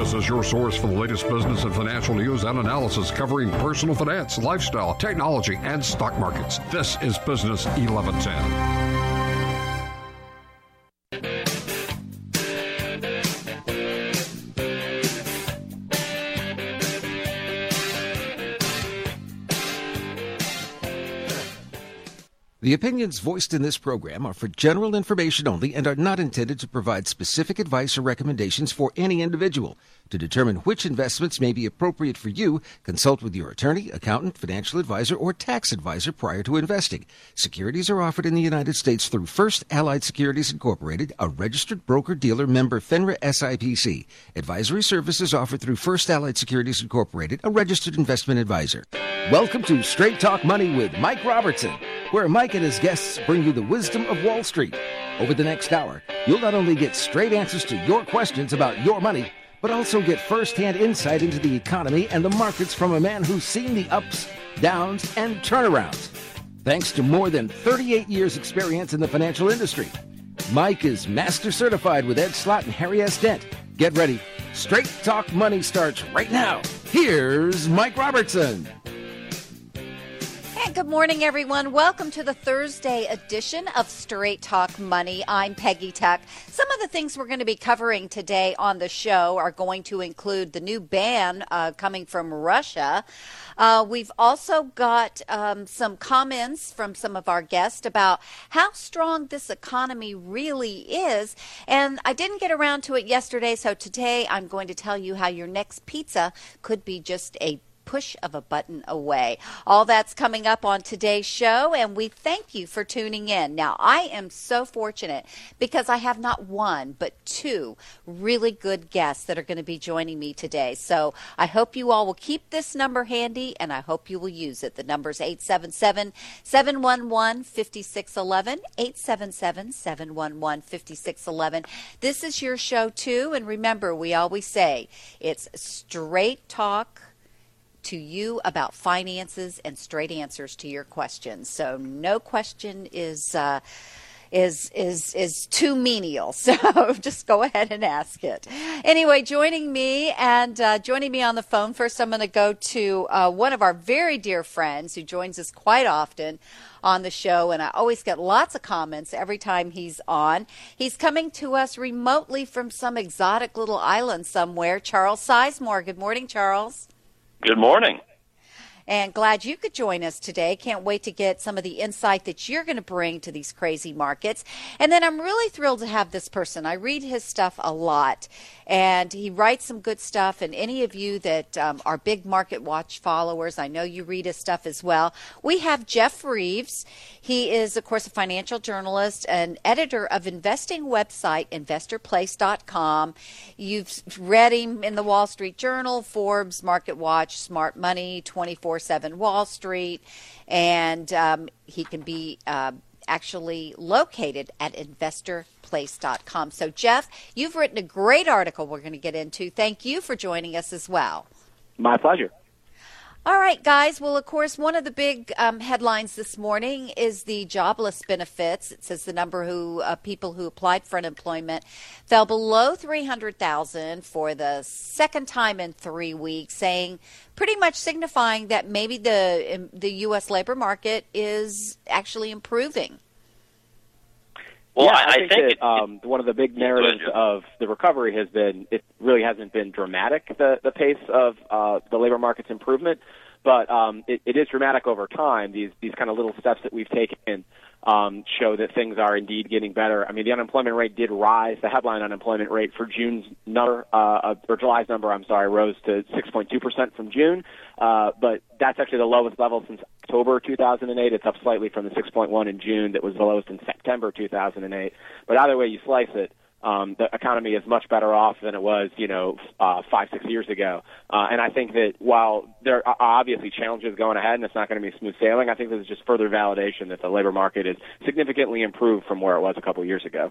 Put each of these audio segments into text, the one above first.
This is your source for the latest business and financial news and analysis covering personal finance, lifestyle, technology, and stock markets. This is Business 1110. The opinions voiced in this program are for general information only and are not intended to provide specific advice or recommendations for any individual. To determine which investments may be appropriate for you, consult with your attorney, accountant, financial advisor, or tax advisor prior to investing. Securities are offered in the United States through First Allied Securities Incorporated, a registered broker dealer member FINRA SIPC. Advisory services offered through First Allied Securities Incorporated, a registered investment advisor. Welcome to Straight Talk Money with Mike Robertson where Mike and his guests bring you the wisdom of Wall Street. Over the next hour, you'll not only get straight answers to your questions about your money, but also get firsthand insight into the economy and the markets from a man who's seen the ups, downs, and turnarounds. Thanks to more than 38 years' experience in the financial industry, Mike is master certified with Ed Slott and Harry S. Dent. Get ready. Straight Talk Money starts right now. Here's Mike Robertson. Good morning, everyone. Welcome to the Thursday edition of Straight Talk Money. I'm Peggy Tuck. Some of the things we're going to be covering today on the show are going to include the new ban uh, coming from Russia. Uh, we've also got um, some comments from some of our guests about how strong this economy really is. And I didn't get around to it yesterday, so today I'm going to tell you how your next pizza could be just a push of a button away. All that's coming up on today's show, and we thank you for tuning in. Now, I am so fortunate because I have not one, but two really good guests that are going to be joining me today. So I hope you all will keep this number handy, and I hope you will use it. The number is 877 711 5611. 877 711 5611. This is your show, too. And remember, we always say it's straight talk to you about finances and straight answers to your questions. So no question is uh, is is is too menial. So just go ahead and ask it. Anyway, joining me and uh, joining me on the phone first, I'm going to go to uh, one of our very dear friends who joins us quite often on the show, and I always get lots of comments every time he's on. He's coming to us remotely from some exotic little island somewhere. Charles Sizemore. Good morning, Charles. Good morning. And glad you could join us today. Can't wait to get some of the insight that you're going to bring to these crazy markets. And then I'm really thrilled to have this person. I read his stuff a lot, and he writes some good stuff. And any of you that um, are big Market Watch followers, I know you read his stuff as well. We have Jeff Reeves. He is, of course, a financial journalist and editor of investing website investorplace.com. You've read him in the Wall Street Journal, Forbes, Market Watch, Smart Money, 24 7 Wall Street, and um, he can be uh, actually located at investorplace.com. So, Jeff, you've written a great article we're going to get into. Thank you for joining us as well. My pleasure. All right, guys. Well, of course, one of the big um, headlines this morning is the jobless benefits. It says the number who uh, people who applied for unemployment fell below 300,000 for the second time in three weeks, saying pretty much signifying that maybe the um, the U.S. labor market is actually improving. Well, yeah, I, I, think, think that um, one of the big narratives of the recovery has been it really hasn't been dramatic the the pace of uh, the labor market's improvement, but um, it, it is dramatic over time. These these kind of little steps that we've taken um, show that things are indeed getting better. I mean, the unemployment rate did rise. The headline unemployment rate for June's number, uh, or July's number, I'm sorry, rose to 6.2% from June. Uh, but that's actually the lowest level since October 2008. It's up slightly from the 6.1 in June that was the lowest in September 2008. But either way you slice it, um, the economy is much better off than it was, you know, uh, five, six years ago. Uh, and I think that while there are obviously challenges going ahead and it's not going to be smooth sailing, I think this is just further validation that the labor market is significantly improved from where it was a couple of years ago.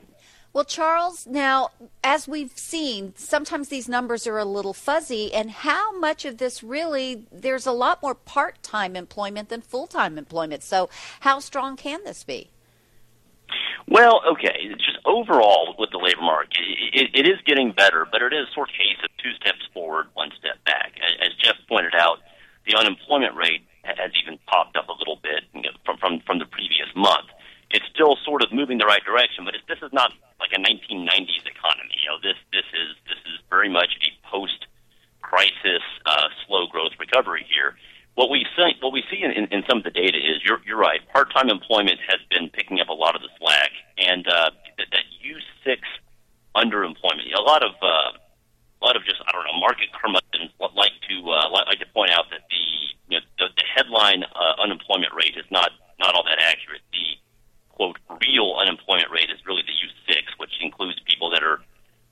Well, Charles, now, as we've seen, sometimes these numbers are a little fuzzy, and how much of this really, there's a lot more part time employment than full time employment. So, how strong can this be? Well, okay. Just overall with the labor market, it, it is getting better, but it is sort of case of two steps forward, one step back. As Jeff pointed out, the unemployment rate has even popped up a little bit you know, from from from the previous month. It's still sort of moving the right direction, but it's, this is not like a 1990s economy. You know, this this is this is very much a post-crisis uh, slow growth recovery here. What we see, what we see in, in, in some of the data is you're, you're right. Part-time employment has been picking up a lot of the slack, and uh, that, that U6 underemployment. A lot of uh, a lot of just I don't know market curmudgeons like to uh, like to point out that the you know, the, the headline uh, unemployment rate is not not all that accurate. The quote real unemployment rate is really the U6, which includes people that are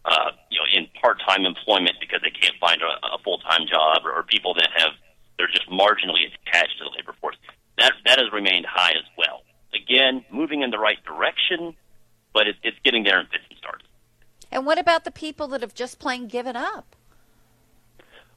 uh, you know in part-time employment because they can't find a, a full-time job, or, or people that have they're just marginally attached to the labor force. That that has remained high as well. Again, moving in the right direction, but it, it's getting there in fits and starts. And what about the people that have just plain given up?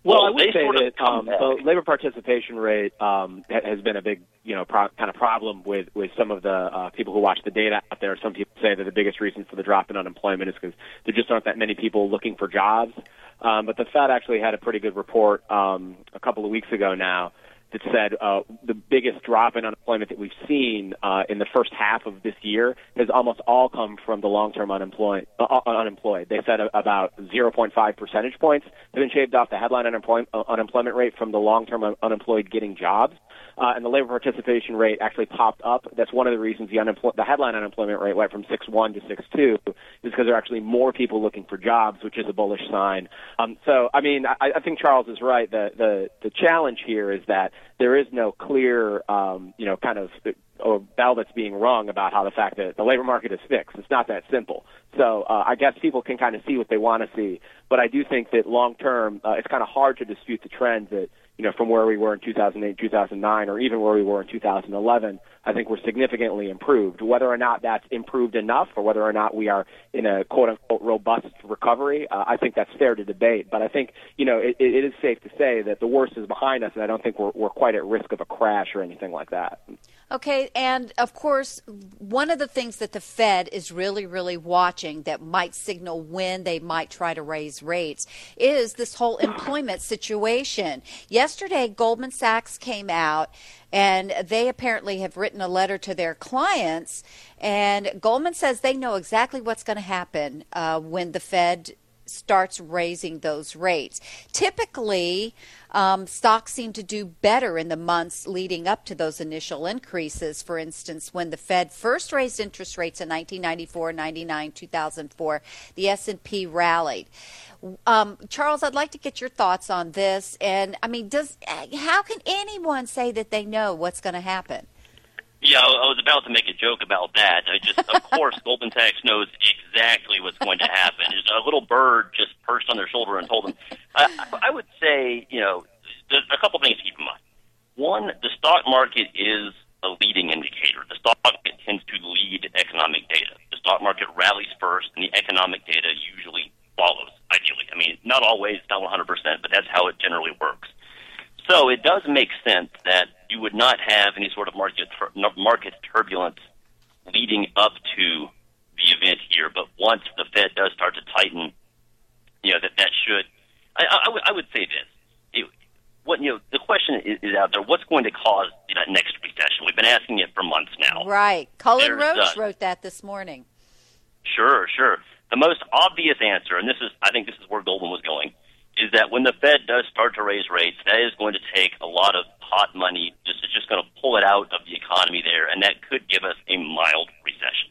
Well, Well, I would they say sort of that um, the labor participation rate um, has been a big, you know, pro- kind of problem with with some of the uh, people who watch the data out there. Some people say that the biggest reason for the drop in unemployment is because there just aren't that many people looking for jobs. Um, but the Fed actually had a pretty good report um, a couple of weeks ago now that said uh, the biggest drop in unemployment that we've seen uh, in the first half of this year has almost all come from the long-term unemployed. Uh, uh, unemployed. They said about 0.5 percentage points have been shaved off the headline unemployment, uh, unemployment rate from the long-term un- unemployed getting jobs. Uh, and the labor participation rate actually popped up. That's one of the reasons the, the headline unemployment rate went from 6.1 to 6.2 is because there are actually more people looking for jobs, which is a bullish sign. Um, so, I mean, I, I think Charles is right. The, the, the challenge here is that there is no clear, um, you know, kind of or bell that's being rung about how the fact that the labor market is fixed. It's not that simple. So uh, I guess people can kind of see what they want to see, but I do think that long term, uh, it's kind of hard to dispute the trend that you know from where we were in 2008, 2009, or even where we were in 2011. I think we're significantly improved. Whether or not that's improved enough, or whether or not we are in a quote unquote robust recovery, uh, I think that's fair to debate. But I think you know it, it is safe to say that the worst is behind us, and I don't think we're, we're quite at risk of a crash or anything like that. Okay, and of course, one of the things that the Fed is really, really watching that might signal when they might try to raise rates is this whole employment situation. Yesterday, Goldman Sachs came out and they apparently have written a letter to their clients, and Goldman says they know exactly what's going to happen uh, when the Fed starts raising those rates. Typically, um, stocks seem to do better in the months leading up to those initial increases. For instance, when the Fed first raised interest rates in 1994, 99, 2004, the S&P rallied. Um, Charles, I'd like to get your thoughts on this. And I mean, does how can anyone say that they know what's going to happen? Yeah, I was about to make a joke about that. I just, of course, Goldman Sachs knows exactly what's going to happen. Is a little bird just perched on their shoulder and told them. I, I would say, you know, there's a couple things to keep in mind. One, the stock market is a leading indicator. The stock market tends to lead economic data. The stock market rallies first, and the economic data usually follows. Ideally, I mean, not always, not 100%, but that's how it generally works. So it does make sense that you would not have any sort of market market turbulence leading up to the event here. But once the Fed does start to tighten, you know that that should. I, I, would- I would say this. It, what you know, the question is, is out there. What's going to cause that next recession? We've been asking it for months now. Right. Cullen There's, Roach uh, wrote that this morning. Sure, sure. The most obvious answer, and this is, I think this is where Goldman was going, is that when the Fed does start to raise rates, that is going to take a lot of hot money. This is just going to pull it out of the economy there, and that could give us a mild recession.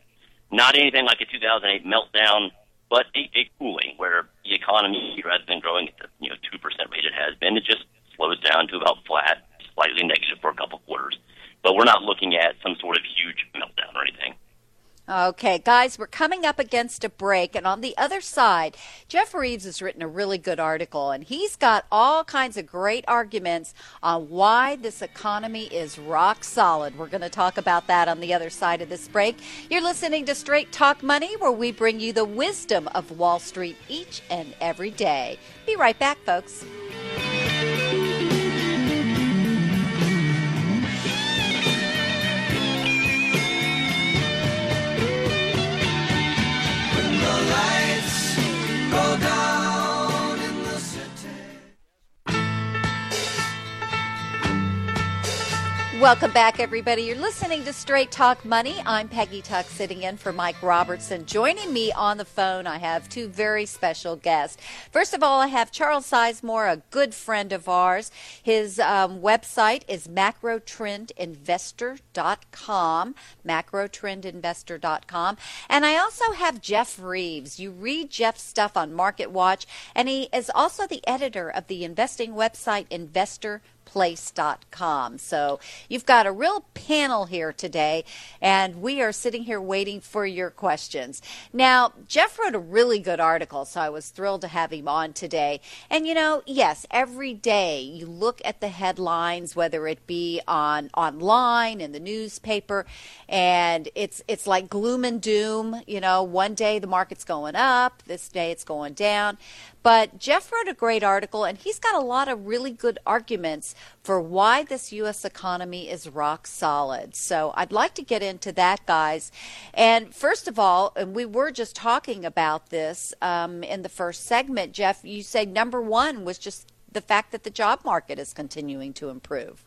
Not anything like a 2008 meltdown, but a, a cooling where the economy, rather than growing at the you know two percent rate it has been, it just slows down to about flat, slightly negative for a couple quarters. But we're not looking at some sort of huge meltdown or anything. Okay, guys, we're coming up against a break. And on the other side, Jeff Reeves has written a really good article, and he's got all kinds of great arguments on why this economy is rock solid. We're going to talk about that on the other side of this break. You're listening to Straight Talk Money, where we bring you the wisdom of Wall Street each and every day. Be right back, folks. Welcome back, everybody. You're listening to Straight Talk Money. I'm Peggy Tuck, sitting in for Mike Robertson. Joining me on the phone, I have two very special guests. First of all, I have Charles Sizemore, a good friend of ours. His um, website is macrotrendinvestor.com, macrotrendinvestor.com. And I also have Jeff Reeves. You read Jeff's stuff on Market Watch, and he is also the editor of the investing website Investor place.com. So you've got a real panel here today, and we are sitting here waiting for your questions. Now, Jeff wrote a really good article, so I was thrilled to have him on today. And you know, yes, every day you look at the headlines, whether it be on online in the newspaper, and it's it's like gloom and doom. You know, one day the market's going up, this day it's going down. But Jeff wrote a great article, and he's got a lot of really good arguments for why this U.S. economy is rock solid. So I'd like to get into that, guys. And first of all, and we were just talking about this um, in the first segment, Jeff, you said number one was just the fact that the job market is continuing to improve.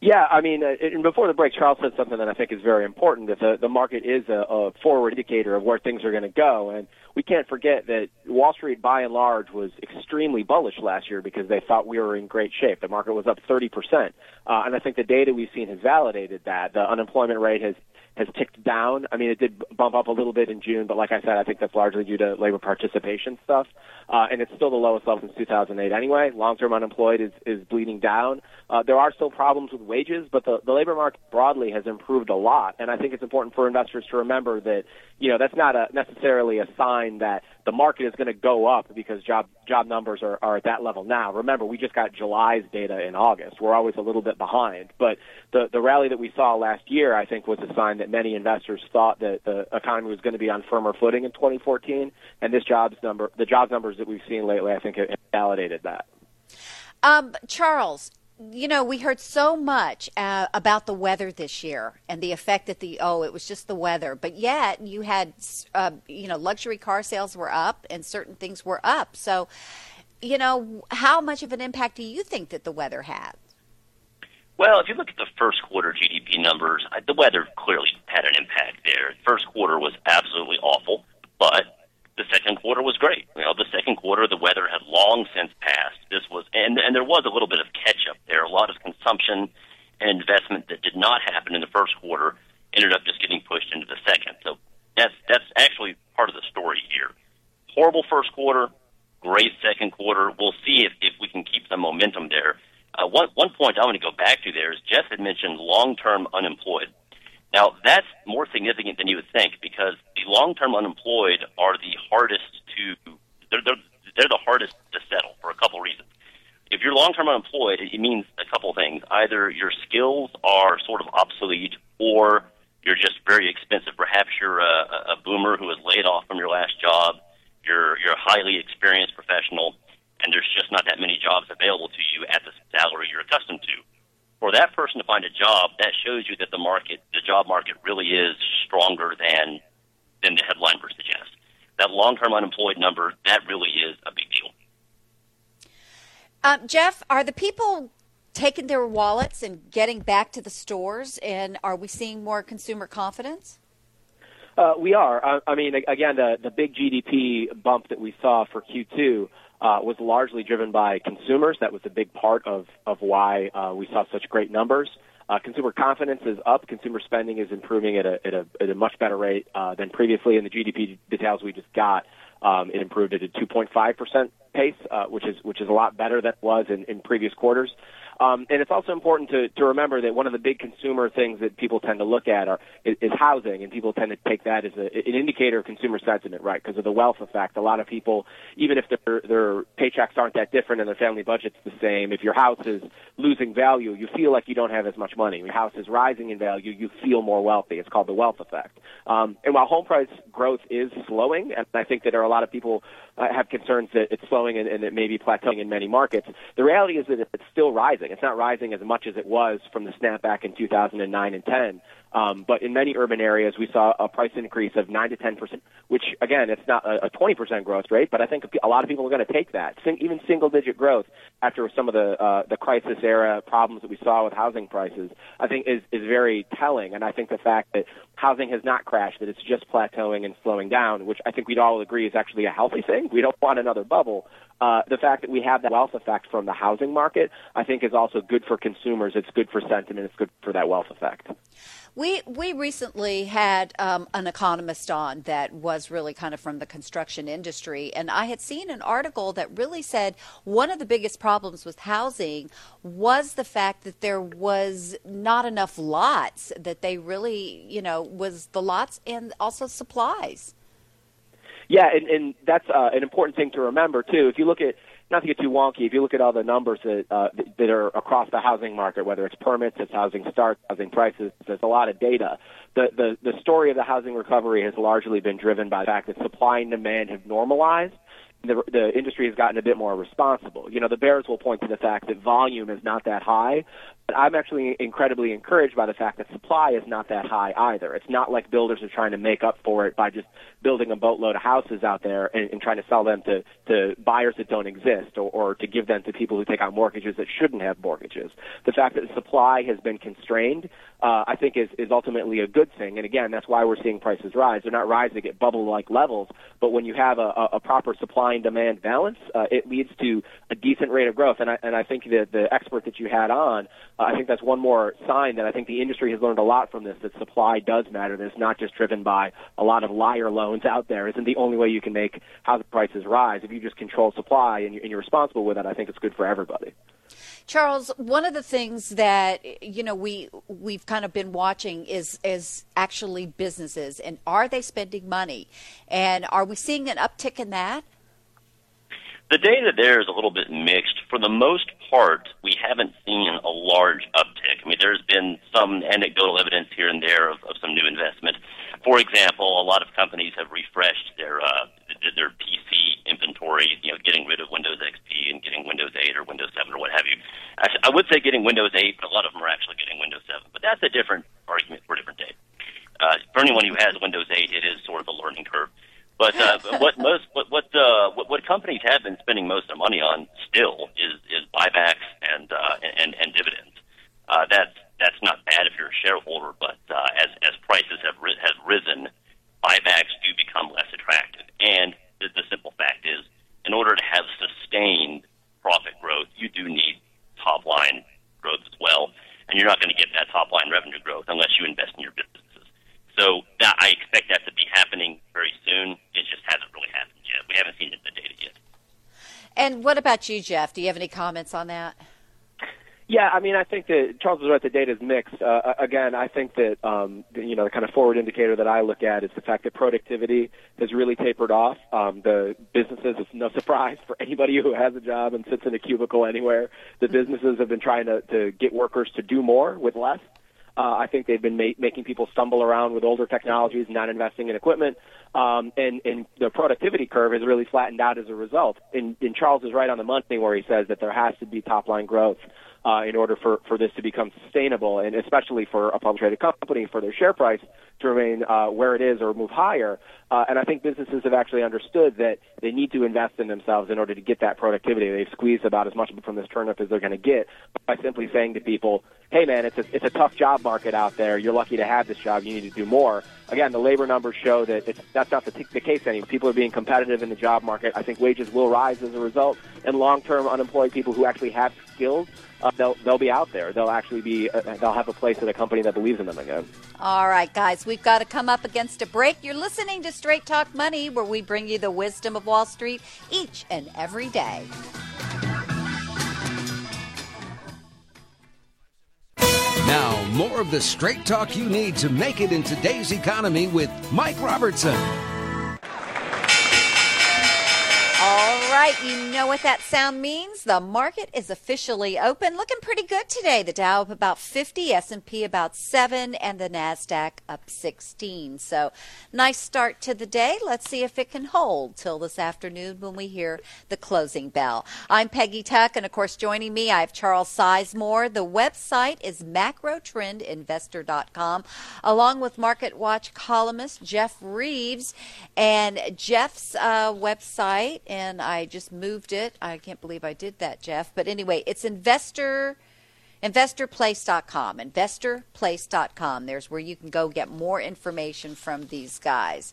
Yeah, I mean, uh, and before the break, Charles said something that I think is very important that the, the market is a, a forward indicator of where things are going to go. And we can't forget that Wall Street, by and large, was extremely bullish last year because they thought we were in great shape. The market was up 30%. Uh, and I think the data we've seen has validated that. The unemployment rate has has ticked down. I mean, it did bump up a little bit in June, but like I said, I think that's largely due to labor participation stuff. Uh, and it's still the lowest level since 2008 anyway. Long-term unemployed is, is bleeding down. Uh, there are still problems with wages, but the, the labor market broadly has improved a lot. And I think it's important for investors to remember that, you know, that's not a, necessarily a sign that the market is going to go up because job job numbers are, are at that level now. Remember, we just got July's data in August. We're always a little bit behind, but the the rally that we saw last year, I think, was a sign that many investors thought that the economy was going to be on firmer footing in 2014, and this jobs number, the job numbers that we've seen lately, I think, have validated that. Um, Charles, you know, we heard so much uh, about the weather this year and the effect that the oh, it was just the weather. But yet, you had uh, you know, luxury car sales were up and certain things were up. So, you know, how much of an impact do you think that the weather had? Well, if you look at the first quarter GDP numbers, the weather clearly had an impact there. First quarter was absolutely awful, but the second quarter was great. You know, the second quarter, the weather had long since passed. This was, and and there was a little bit of catch up there. A lot of consumption and investment that did not happen in the first quarter ended up just getting pushed into the second. So that's that's actually part of the story here. Horrible first quarter, great second quarter. We'll see if if we can keep the momentum there. Uh, one one point I want to go back to there is Jeff had mentioned long term unemployed. Now, that's more significant than you would think because the long-term unemployed are the hardest to they're, they're, they're the hardest to settle for a couple reasons. If you're long-term unemployed, it means a couple things. Either your skills are sort of obsolete or you're just very expensive. Perhaps you're a, a boomer who was laid off from your last job. You're, you're a highly experienced professional and there's just not that many jobs available to you at the salary you're accustomed to for that person to find a job, that shows you that the market, the job market, really is stronger than than the headline would suggest. That long-term unemployed number, that really is a big deal. Um, Jeff, are the people taking their wallets and getting back to the stores, and are we seeing more consumer confidence? Uh, we are. I, I mean, again, the, the big GDP bump that we saw for Q2 uh, was largely driven by consumers. That was a big part of, of why uh, we saw such great numbers. Uh, consumer confidence is up. Consumer spending is improving at a, at a, at a much better rate uh, than previously. In the GDP details we just got, um, it improved at a 2.5% pace, uh, which is which is a lot better than it was in, in previous quarters. Um, and it's also important to, to remember that one of the big consumer things that people tend to look at are is, housing, and people tend to take that as a, an indicator of consumer sentiment, right? Because of the wealth effect. A lot of people, even if their their paychecks aren't that different and their family budget's the same, if your house is losing value, you feel like you don't have as much money. Your house is rising in value, you feel more wealthy. It's called the wealth effect. Um, and while home price growth is slowing, and I think that are a lot of people uh, have concerns that it's slowing and, and it may be plateauing in many markets. The reality is that it's still rising. It's not rising as much as it was from the snapback in 2009 and 10. Um, but in many urban areas, we saw a price increase of 9 to 10 percent, which, again, it's not a, a 20 percent growth rate, but I think a lot of people are going to take that. Sing, even single-digit growth after some of the uh, the crisis era problems that we saw with housing prices, I think is is very telling. And I think the fact that housing has not crashed, that it's just plateauing and slowing down, which I think we'd all agree is actually a healthy thing. We don't want another bubble. Uh, the fact that we have that wealth effect from the housing market, I think, is also good for consumers. It's good for sentiment. It's good for that wealth effect. We we recently had um, an economist on that was really kind of from the construction industry, and I had seen an article that really said one of the biggest problems with housing was the fact that there was not enough lots. That they really, you know, was the lots and also supplies. Yeah, and, and that's uh, an important thing to remember too. If you look at not to get too wonky, if you look at all the numbers that uh, that are across the housing market, whether it's permits, it's housing starts, housing prices, there's a lot of data. The the the story of the housing recovery has largely been driven by the fact that supply and demand have normalized. The, the industry has gotten a bit more responsible. You know, the bears will point to the fact that volume is not that high, I'm actually incredibly encouraged by the fact that supply is not that high either. It's not like builders are trying to make up for it by just building a boatload of houses out there and, and trying to sell them to, to buyers that don't exist or, or to give them to people who take out mortgages that shouldn't have mortgages. The fact that the supply has been constrained, uh, I think is, is ultimately a good thing. And again, that's why we're seeing prices rise. They're not rising at bubble-like levels, but when you have a, a proper supply and demand balance, uh, it leads to a decent rate of growth. And I, and I think that the expert that you had on, I think that's one more sign that I think the industry has learned a lot from this, that supply does matter. That it's not just driven by a lot of liar loans loans out there isn't the only way you can make housing prices rise. If you just control supply and you're responsible with it, I think it's good for everybody. Charles, one of the things that you know we we've kind of been watching is is actually businesses and are they spending money, and are we seeing an uptick in that? The data there is a little bit mixed. For the most part, we haven't seen a large uptick. I mean, there's been some anecdotal evidence here and there of, of some new investment. For example, a lot of companies have refreshed their uh, their PC inventory, you know, getting rid of Windows XP and getting Windows 8 or Windows 7 or what have you. Actually, I would say getting Windows 8, but a lot of them are actually getting Windows 7. But that's a different argument for a different day. Uh, for anyone who has Windows 8, it is sort of a learning curve. But uh, what most what what, uh, what what companies have been spending most of their money on still is is buybacks and uh, and and dividends. Uh, that's that's not bad if you're a shareholder, but uh, as as prices have ri- have risen, buybacks do become less attractive. And the, the simple fact is, in order to have sustained profit growth, you do need top line growth as well. And you're not going to get that top line revenue growth unless you invest in your businesses. So that, I expect that to be happening very soon. It just hasn't really happened yet. We haven't seen it in the data yet. And what about you, Jeff? Do you have any comments on that? Yeah, I mean, I think that Charles was right. The data is mixed. Uh, again, I think that um, the, you know the kind of forward indicator that I look at is the fact that productivity has really tapered off. Um, the businesses, it's no surprise for anybody who has a job and sits in a cubicle anywhere. The businesses have been trying to, to get workers to do more with less. Uh, I think they've been ma- making people stumble around with older technologies, not investing in equipment, um, and, and the productivity curve has really flattened out as a result. And, and Charles is right on the money where he says that there has to be top line growth uh, in order for, for this to become sustainable, and especially for a publicly traded company for their share price to remain uh, where it is or move higher. Uh, and I think businesses have actually understood that they need to invest in themselves in order to get that productivity. They've squeezed about as much from this turnip as they're going to get by simply saying to people, "Hey, man, it's a it's a tough job market out there. You're lucky to have this job. You need to do more." Again, the labor numbers show that that's not the, t- the case anymore. People are being competitive in the job market. I think wages will rise as a result, and long-term unemployed people who actually have skills uh, they'll they'll be out there. They'll actually be uh, they'll have a place at a company that believes in them again. All right, guys, we've got to come up against a break. You're listening to Straight Talk Money, where we bring you the wisdom of Wall Street each and every day. More of the straight talk you need to make it in today's economy with Mike Robertson. Right you know what that sound means. The market is officially open, looking pretty good today. The Dow up about 50, S&P about 7, and the Nasdaq up 16. So, nice start to the day. Let's see if it can hold till this afternoon when we hear the closing bell. I'm Peggy Tuck, and of course, joining me, I have Charles Sizemore. The website is macrotrendinvestor.com, along with Market Watch columnist Jeff Reeves, and Jeff's uh, website, and I just moved it. I can't believe I did that, Jeff. But anyway, it's investor investorplace.com investorplace.com there's where you can go get more information from these guys.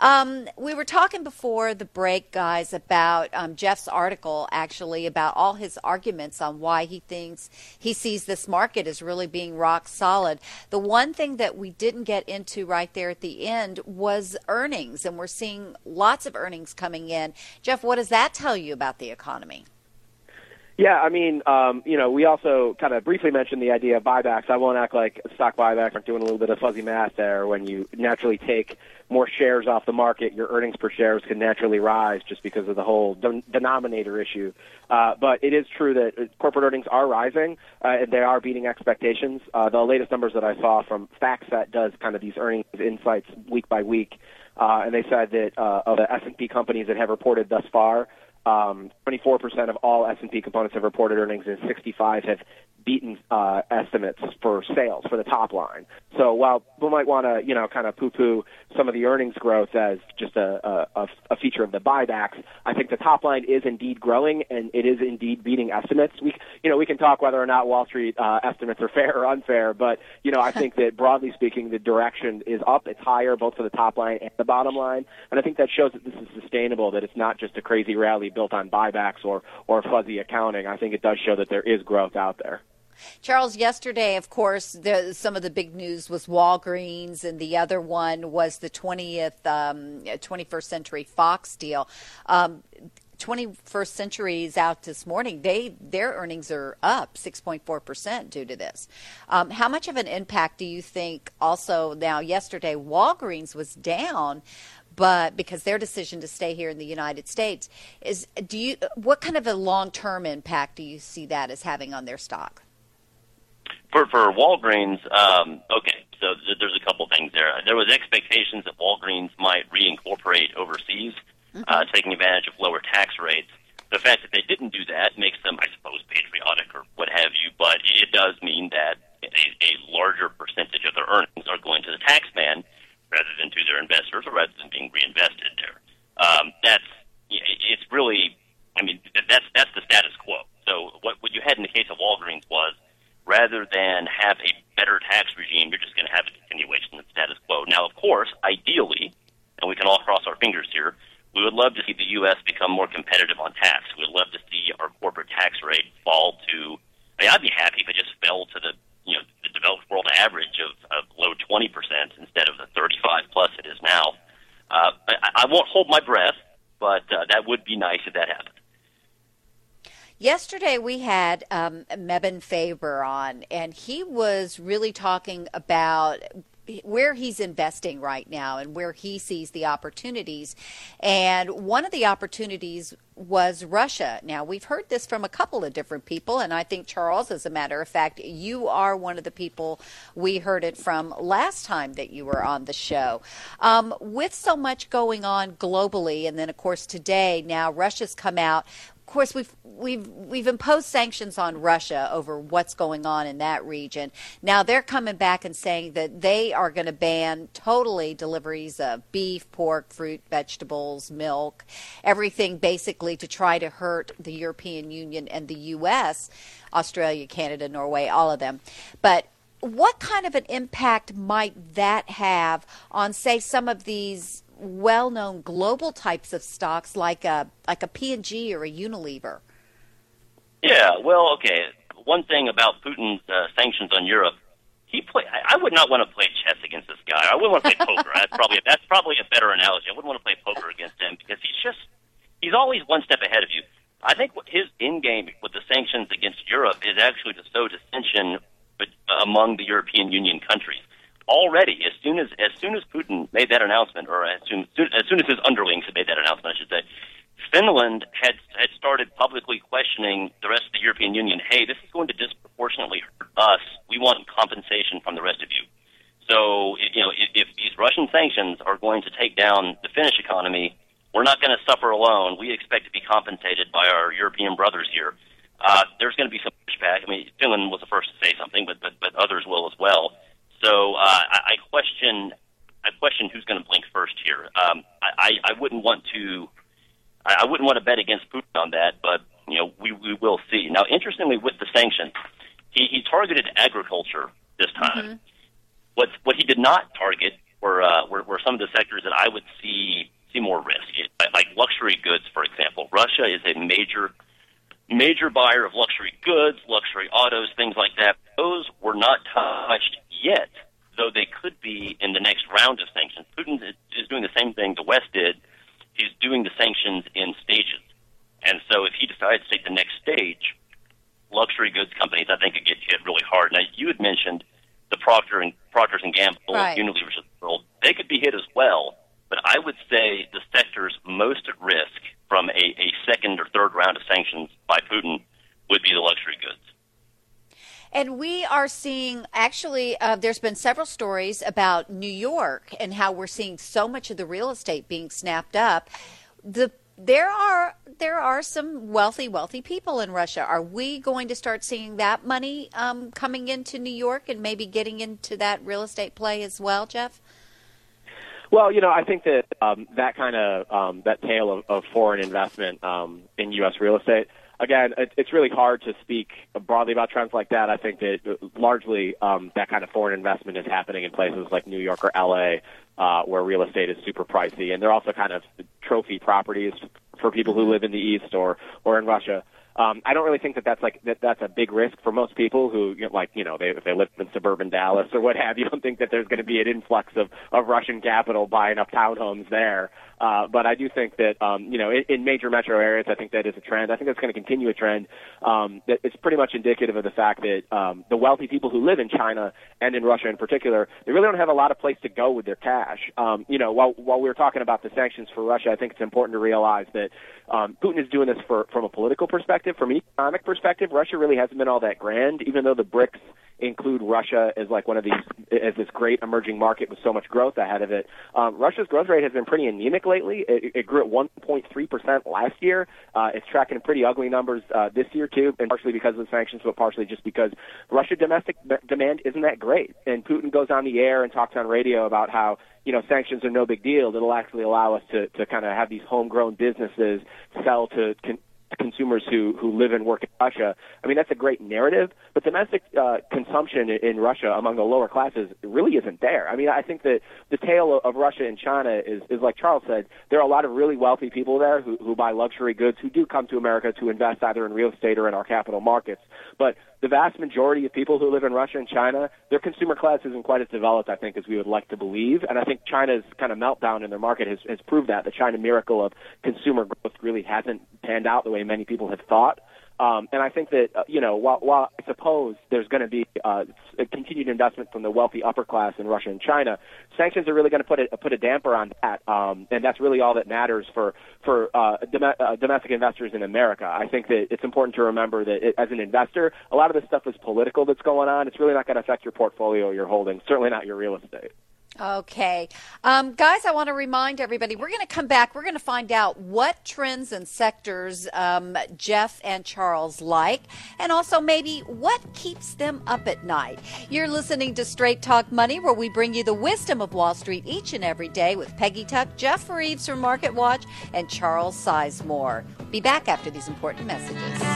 Um, we were talking before the break guys about um, jeff's article actually about all his arguments on why he thinks he sees this market as really being rock solid. The one thing that we didn't get into right there at the end was earnings and we're seeing lots of earnings coming in. Jeff what does that tell you about the economy yeah, I mean, um, you know, we also kind of briefly mentioned the idea of buybacks. I won't act like stock buybacks aren't doing a little bit of fuzzy math there. When you naturally take more shares off the market, your earnings per shares can naturally rise just because of the whole den- denominator issue. Uh, but it is true that uh, corporate earnings are rising uh, and they are beating expectations. Uh, the latest numbers that I saw from FactSet does kind of these earnings insights week by week, uh, and they said that uh, of the S&P companies that have reported thus far, um, 24% of all S&P components have reported earnings, and 65 have beaten uh, estimates for sales for the top line. So while we might want to, you know, kind of poo-poo some of the earnings growth as just a, a, a feature of the buybacks, I think the top line is indeed growing and it is indeed beating estimates. We, you know, we can talk whether or not Wall Street uh, estimates are fair or unfair, but you know, I think that broadly speaking, the direction is up. It's higher both for the top line and the bottom line, and I think that shows that this is sustainable. That it's not just a crazy rally built on buybacks or or fuzzy accounting. I think it does show that there is growth out there. Charles, yesterday, of course, the, some of the big news was Walgreens, and the other one was the 20th, um, 21st Century Fox deal. Um, 21st Century is out this morning. They their earnings are up 6.4 percent due to this. Um, how much of an impact do you think? Also, now yesterday Walgreens was down, but because their decision to stay here in the United States is, do you what kind of a long term impact do you see that as having on their stock? For for Walgreens, um, okay, so th- there's a couple things there. There was expectations that Walgreens might reincorporate overseas, mm-hmm. uh, taking advantage of lower tax rates. The fact that they didn't do that makes them, I suppose, patriotic or what have you, but it does mean that a, a larger percentage of their earnings are going to the tax man rather than to their investors or rather than being reinvested there. Um, that's it's really, I mean, that's that's the status quo. So what what you had in the case of Walgreens was rather than have a better tax regime, you're just going to have a continuation of the status quo. Now, of course, ideally, and we can all cross our fingers here, we would love to see the U.S. become more competitive on tax. We would love to see our corporate tax rate fall to. I mean, I'd be happy if it just fell to the you know the developed world average of, of low 20 percent instead of the 35 plus it is now. Uh, I, I won't hold my breath, but uh, that would be nice if that happened. Yesterday we had um, Faber on, and he was really talking about where he's investing right now and where he sees the opportunities. And one of the opportunities was Russia. Now, we've heard this from a couple of different people, and I think, Charles, as a matter of fact, you are one of the people we heard it from last time that you were on the show. Um, with so much going on globally, and then, of course, today, now Russia's come out of course, we've we've we've imposed sanctions on Russia over what's going on in that region. Now they're coming back and saying that they are going to ban totally deliveries of beef, pork, fruit, vegetables, milk, everything basically to try to hurt the European Union and the U.S., Australia, Canada, Norway, all of them. But what kind of an impact might that have on, say, some of these well-known global types of stocks like a like a P&G or a Unilever? Yeah, well, okay. One thing about Putin's uh, sanctions on Europe, he play. I, I would not want to play chess against this guy. I wouldn't want to play poker. That's probably that's probably a better analogy. I wouldn't want to play poker against him because he's just he's always one step ahead of you. I think what his in game with the sanctions against Europe is actually to sow dissension among the European Union countries already, as soon as as soon as Putin made that announcement, or as soon as soon as his underlings had made that announcement, I should say, Finland had had started publicly questioning the rest of the European Union. Hey, this is going to disproportionately hurt us. We want compensation from the rest of you. So, you know, if, if these Russian sanctions are going to take down the Finnish economy, we're not going to suffer alone. We expect to be compensated by our European brothers here. Uh, there's going to be some pushback. I mean, Finland was the first to say something, but but, but others will as well. So uh, I, I question I question who's going to blink first here. Um, I, I wouldn't want to I, I wouldn't want to bet against Putin on that, but you know we we will see. Now, interestingly, with the sanctions, he, he targeted agriculture this time. Mm-hmm. What what he did not target were, uh, were were some of the sectors that I would see see more risk, like luxury goods, for example. Russia is a major major buyer of luxury goods, luxury autos, things like that. Those were not touched yet, though they could be in the next round of sanctions. Putin is doing the same thing the West did. He's doing the sanctions in stages. And so if he decides to take the next stage, luxury goods companies, I think, could get hit really hard. Now, you had mentioned the Procter and Procters and Gamble, right. Unilever, world. They could be hit as well. But I would say the sectors most at risk from a, a second or third round of sanctions by Putin would be the luxury goods. And we are seeing, actually, uh, there's been several stories about New York and how we're seeing so much of the real estate being snapped up. The there are there are some wealthy wealthy people in Russia. Are we going to start seeing that money um, coming into New York and maybe getting into that real estate play as well, Jeff? Well, you know, I think that um, that kind of um, that tale of, of foreign investment um, in U.S. real estate. Again, it, it's really hard to speak broadly about trends like that. I think that largely um, that kind of foreign investment is happening in places like New York or L.A., uh, where real estate is super pricey, and they're also kind of trophy properties for people who live in the East or or in Russia. Um, I don't really think that that's like that that's a big risk for most people who you know, like you know they if they live in suburban Dallas or what have you. Don't think that there's going to be an influx of of Russian capital buying up townhomes there. Uh, but I do think that um, you know in, in major metro areas, I think that is a trend. I think that's going to continue a trend. Um, that it's pretty much indicative of the fact that um, the wealthy people who live in China and in Russia in particular, they really don't have a lot of place to go with their cash. Um, you know, while while we were talking about the sanctions for Russia, I think it's important to realize that um, Putin is doing this for from a political perspective. From an economic perspective, Russia really hasn't been all that grand, even though the BRICS include Russia as like one of these as this great emerging market with so much growth ahead of it. Um, Russia's growth rate has been pretty anemic lately. It, it grew at 1.3 percent last year. Uh, it's tracking pretty ugly numbers uh, this year too, and partially because of the sanctions, but partially just because Russia domestic demand isn't that great. And Putin goes on the air and talks on radio about how you know, sanctions are no big deal. It'll actually allow us to, to kind of have these homegrown businesses sell to con- consumers who who live and work in Russia. I mean, that's a great narrative, but domestic uh, consumption in Russia among the lower classes really isn't there. I mean, I think that the tale of Russia and China is is like Charles said. There are a lot of really wealthy people there who who buy luxury goods who do come to America to invest either in real estate or in our capital markets, but the vast majority of people who live in Russia and China, their consumer class isn't quite as developed, I think, as we would like to believe. And I think China's kind of meltdown in their market has, has proved that. The China miracle of consumer growth really hasn't panned out the way many people had thought. Um, and I think that uh, you know, while, while I suppose there's going to be uh, continued investment from the wealthy upper class in Russia and China, sanctions are really going to put a put a damper on that, um, and that's really all that matters for for uh, dom- uh, domestic investors in America. I think that it's important to remember that it, as an investor, a lot of this stuff is political that's going on. It's really not going to affect your portfolio or your holdings, certainly not your real estate. Okay. Um, guys, I want to remind everybody we're going to come back. We're going to find out what trends and sectors um, Jeff and Charles like, and also maybe what keeps them up at night. You're listening to Straight Talk Money, where we bring you the wisdom of Wall Street each and every day with Peggy Tuck, Jeff Reeves from Market Watch, and Charles Sizemore. Be back after these important messages.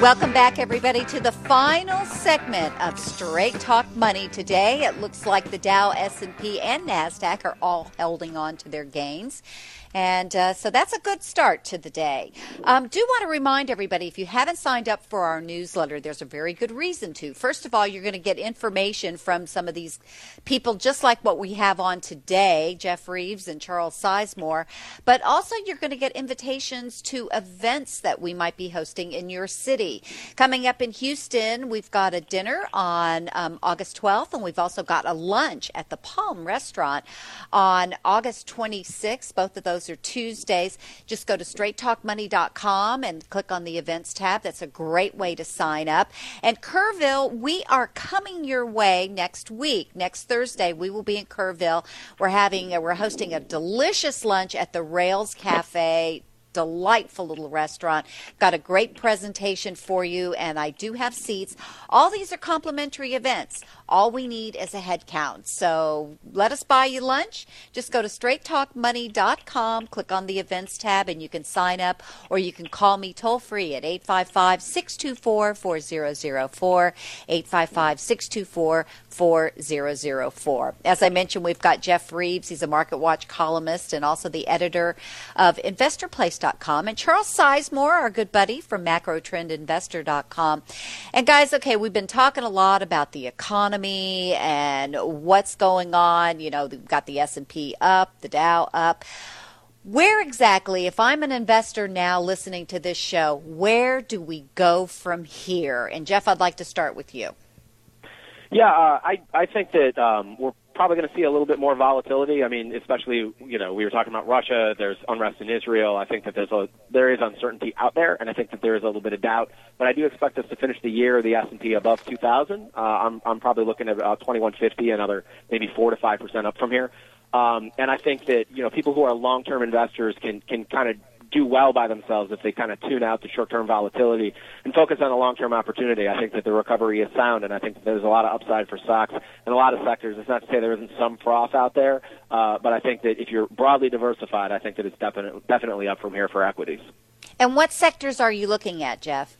Welcome back, everybody, to the final segment of Straight Talk Money. Today, it looks like the Dow, S&P, and Nasdaq are all holding on to their gains. And uh, so that's a good start to the day. Um, do want to remind everybody if you haven't signed up for our newsletter, there's a very good reason to. First of all, you're going to get information from some of these people, just like what we have on today Jeff Reeves and Charles Sizemore. But also, you're going to get invitations to events that we might be hosting in your city. Coming up in Houston, we've got a dinner on um, August 12th, and we've also got a lunch at the Palm Restaurant on August 26th. Both of those are Tuesdays. Just go to straighttalkmoney.com and click on the events tab. That's a great way to sign up. And Kerrville, we are coming your way next week. Next Thursday, we will be in Kerrville. We're having, uh, we're hosting a delicious lunch at the Rails Cafe delightful little restaurant. Got a great presentation for you, and I do have seats. All these are complimentary events. All we need is a head count. So let us buy you lunch. Just go to straighttalkmoney.com, click on the events tab, and you can sign up, or you can call me toll free at 855 624 4004. 855 624 4004. As I mentioned, we've got Jeff Reeves. He's a Market Watch columnist and also the editor of And Charles Sizemore, our good buddy from MacroTrendInvestor.com. And guys, okay, we've been talking a lot about the economy and what's going on. You know, we've got the S&P up, the Dow up. Where exactly, if I'm an investor now listening to this show, where do we go from here? And Jeff, I'd like to start with you. Yeah, uh, I I think that um, we're probably going to see a little bit more volatility. I mean, especially you know we were talking about Russia. There's unrest in Israel. I think that there's a there is uncertainty out there, and I think that there is a little bit of doubt. But I do expect us to finish the year the S and P above 2,000. Uh, I'm I'm probably looking at about 2150, another maybe four to five percent up from here. Um, and I think that you know people who are long-term investors can can kind of do well by themselves if they kind of tune out the short-term volatility and focus on the long-term opportunity. I think that the recovery is sound, and I think that there's a lot of upside for stocks and a lot of sectors. It's not to say there isn't some froth out there, uh, but I think that if you're broadly diversified, I think that it's definitely definitely up from here for equities. And what sectors are you looking at, Jeff?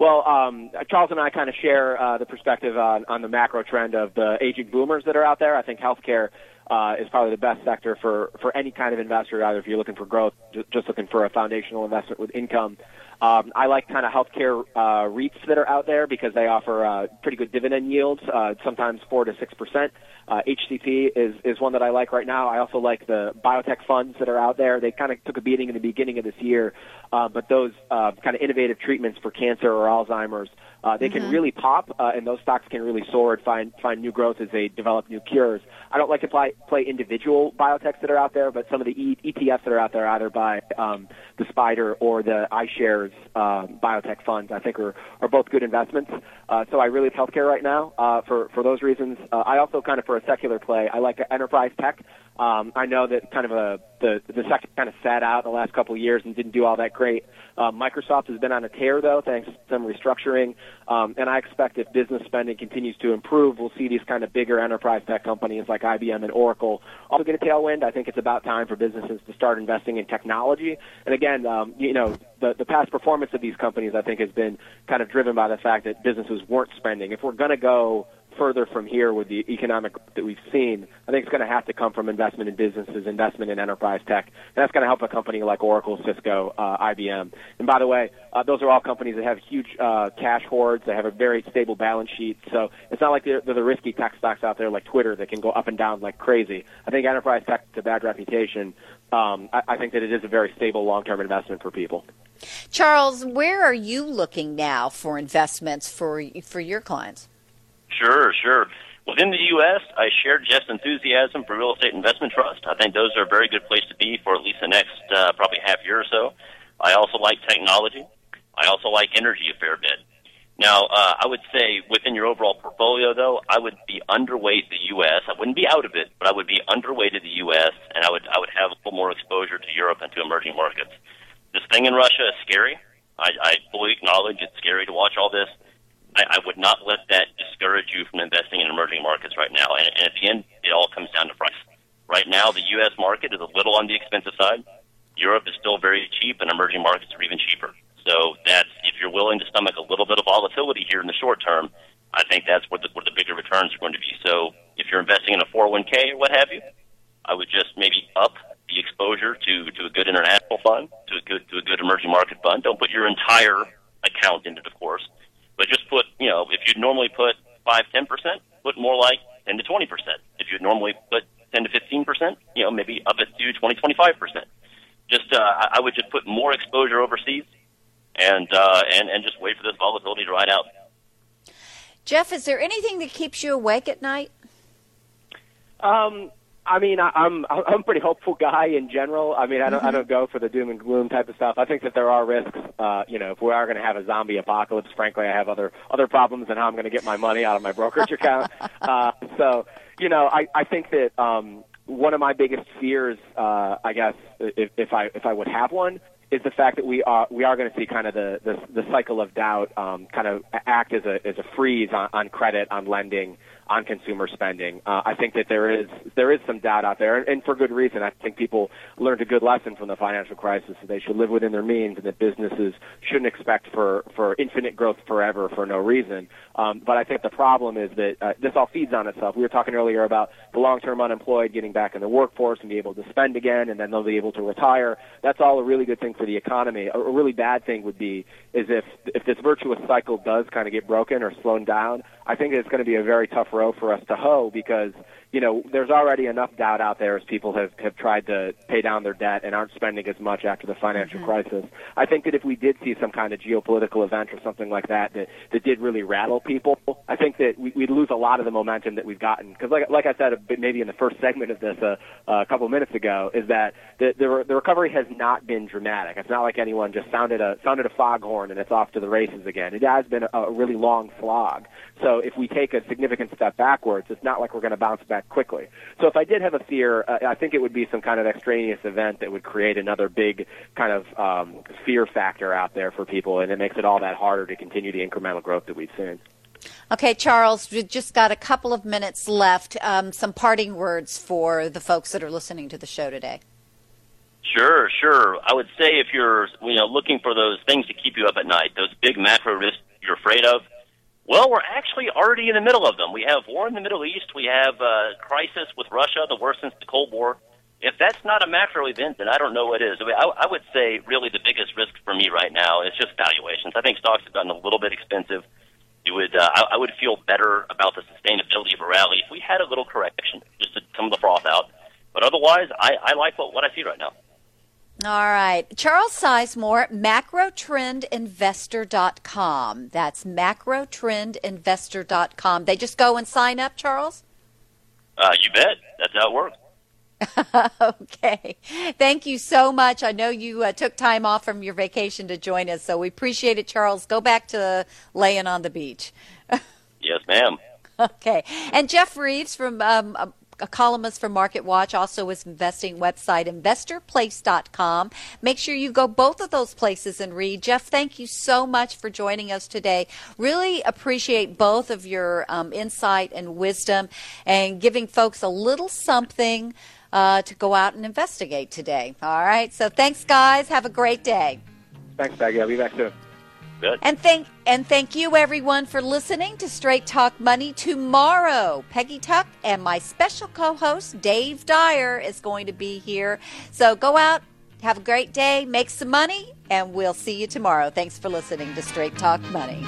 Well, um, Charles and I kind of share uh, the perspective on, on the macro trend of the aging boomers that are out there. I think healthcare uh, is probably the best sector for, for any kind of investor, either if you're looking for growth, just looking for a foundational investment with income. Um, I like kind of healthcare uh, REITs that are out there because they offer uh, pretty good dividend yields, uh, sometimes four to six percent. Uh, HCP is is one that I like right now. I also like the biotech funds that are out there. They kind of took a beating in the beginning of this year, uh, but those uh, kind of innovative treatments for cancer or Alzheimer's uh, they mm-hmm. can really pop, uh, and those stocks can really soar and find find new growth as they develop new cures. I don't like to play play individual biotechs that are out there, but some of the e- ETFs that are out there, either by um, the Spider or the iShares uh, biotech funds, I think are are both good investments. Uh, so I really like healthcare right now uh, for for those reasons. Uh, I also kind of for a secular play, I like enterprise tech. Um, I know that kind of a the the sector kind of sat out the last couple of years and didn't do all that great. Uh, Microsoft has been on a tear though, thanks to some restructuring. Um, and I expect if business spending continues to improve, we'll see these kind of bigger enterprise tech companies like IBM and Oracle also get a tailwind. I think it's about time for businesses to start investing in technology. And again, um, you know, the the past performance of these companies I think has been kind of driven by the fact that businesses weren't spending. If we're going to go further from here with the economic that we've seen, I think it's going to have to come from investment in businesses, investment in enterprise tech, and that's going to help a company like Oracle, Cisco, uh, IBM. And by the way, uh, those are all companies that have huge uh, cash hoards. They have a very stable balance sheet, so it's not like they're, they're the risky tech stocks out there like Twitter that can go up and down like crazy. I think enterprise tech has a bad reputation. Um, I, I think that it is a very stable long-term investment for people. Charles, where are you looking now for investments for for your clients? Sure, sure. Within the U.S., I share Jeff's enthusiasm for real estate investment trust. I think those are a very good place to be for at least the next uh, probably half year or so. I also like technology. I also like energy a fair bit. Now, uh, I would say within your overall portfolio, though, I would be underweight the U.S. I wouldn't be out of it, but I would be underweighted the U.S. and I would I would have a little more exposure to Europe and to emerging markets. This thing in Russia is scary. I, I fully acknowledge it's scary to watch all this. I, I would not let that discourage you from investing in emerging markets right now. And, and at the end, it all comes down to price. Right now, the U.S. market is a little on the expensive side. Europe is still very cheap, and emerging markets are even cheaper. So that's if you're willing to stomach a little bit of volatility here in the short term, I think that's where the, where the bigger returns are going to be. So if you're investing in a 401k or what have you, I would just maybe up the exposure to to a good international fund, to a good to a good emerging market fund. Don't put your entire account into it, of course, but just put you know if you'd normally put five ten percent, put more like ten to twenty percent. If you'd normally put ten to fifteen percent, you know maybe up it to twenty twenty five percent. Just uh, I would just put more exposure overseas, and uh, and and just wait for this volatility to ride out. Jeff, is there anything that keeps you awake at night? Um, I mean, I, I'm I'm a pretty hopeful guy in general. I mean, I don't mm-hmm. I don't go for the doom and gloom type of stuff. I think that there are risks. Uh, you know, if we are going to have a zombie apocalypse, frankly, I have other other problems than how I'm going to get my money out of my brokerage account. Uh, so, you know, I I think that um, one of my biggest fears, uh, I guess, if, if I if I would have one, is the fact that we are we are going to see kind of the the, the cycle of doubt um, kind of act as a as a freeze on, on credit on lending on consumer spending. Uh, I think that there is there is some doubt out there, and, and for good reason. I think people learned a good lesson from the financial crisis that they should live within their means, and that businesses shouldn't expect for for infinite growth forever for no reason. Um, but I think the problem is that uh, this all feeds on itself. We were talking earlier about the long-term unemployed getting back in the workforce and be able to spend again, and then they'll be able to retire. That's all a really good thing for the economy. A, a really bad thing would be is if if this virtuous cycle does kind of get broken or slowed down. I think it's going to be a very tough row for us to hoe because you know, there's already enough doubt out there as people have, have tried to pay down their debt and aren't spending as much after the financial mm-hmm. crisis. I think that if we did see some kind of geopolitical event or something like that that, that did really rattle people, I think that we, we'd lose a lot of the momentum that we've gotten. Because like, like I said, maybe in the first segment of this uh, uh, a couple minutes ago, is that the, the, the recovery has not been dramatic. It's not like anyone just sounded a, sounded a foghorn and it's off to the races again. It has been a, a really long slog. So if we take a significant step backwards, it's not like we're going to bounce back quickly. So if I did have a fear, uh, I think it would be some kind of extraneous event that would create another big kind of um, fear factor out there for people, and it makes it all that harder to continue the incremental growth that we've seen. Okay, Charles, we've just got a couple of minutes left. Um, some parting words for the folks that are listening to the show today. Sure, sure. I would say if you're, you know, looking for those things to keep you up at night, those big macro risks you're afraid of, well, we're actually already in the middle of them. We have war in the Middle East. We have a crisis with Russia, the worst since the Cold War. If that's not a macro event, then I don't know what is. I, mean, I, I would say really the biggest risk for me right now is just valuations. I think stocks have gotten a little bit expensive. You would, uh, I, I would feel better about the sustainability of a rally if we had a little correction, just to some of the froth out. But otherwise, I, I like what, what I see right now. All right. Charles Sizemore, macrotrendinvestor.com. That's macrotrendinvestor.com. They just go and sign up, Charles? Uh, you bet. That's how it works. okay. Thank you so much. I know you uh, took time off from your vacation to join us, so we appreciate it, Charles. Go back to laying on the beach. yes, ma'am. Okay. And Jeff Reeves from um, a columnist for Market Watch, also his investing website, investorplace.com. Make sure you go both of those places and read. Jeff, thank you so much for joining us today. Really appreciate both of your um, insight and wisdom and giving folks a little something uh, to go out and investigate today. All right. So thanks, guys. Have a great day. Thanks, Peggy. I'll be back soon. And thank and thank you everyone for listening to Straight Talk Money. Tomorrow, Peggy Tuck and my special co-host Dave Dyer is going to be here. So go out, have a great day, make some money, and we'll see you tomorrow. Thanks for listening to Straight Talk Money.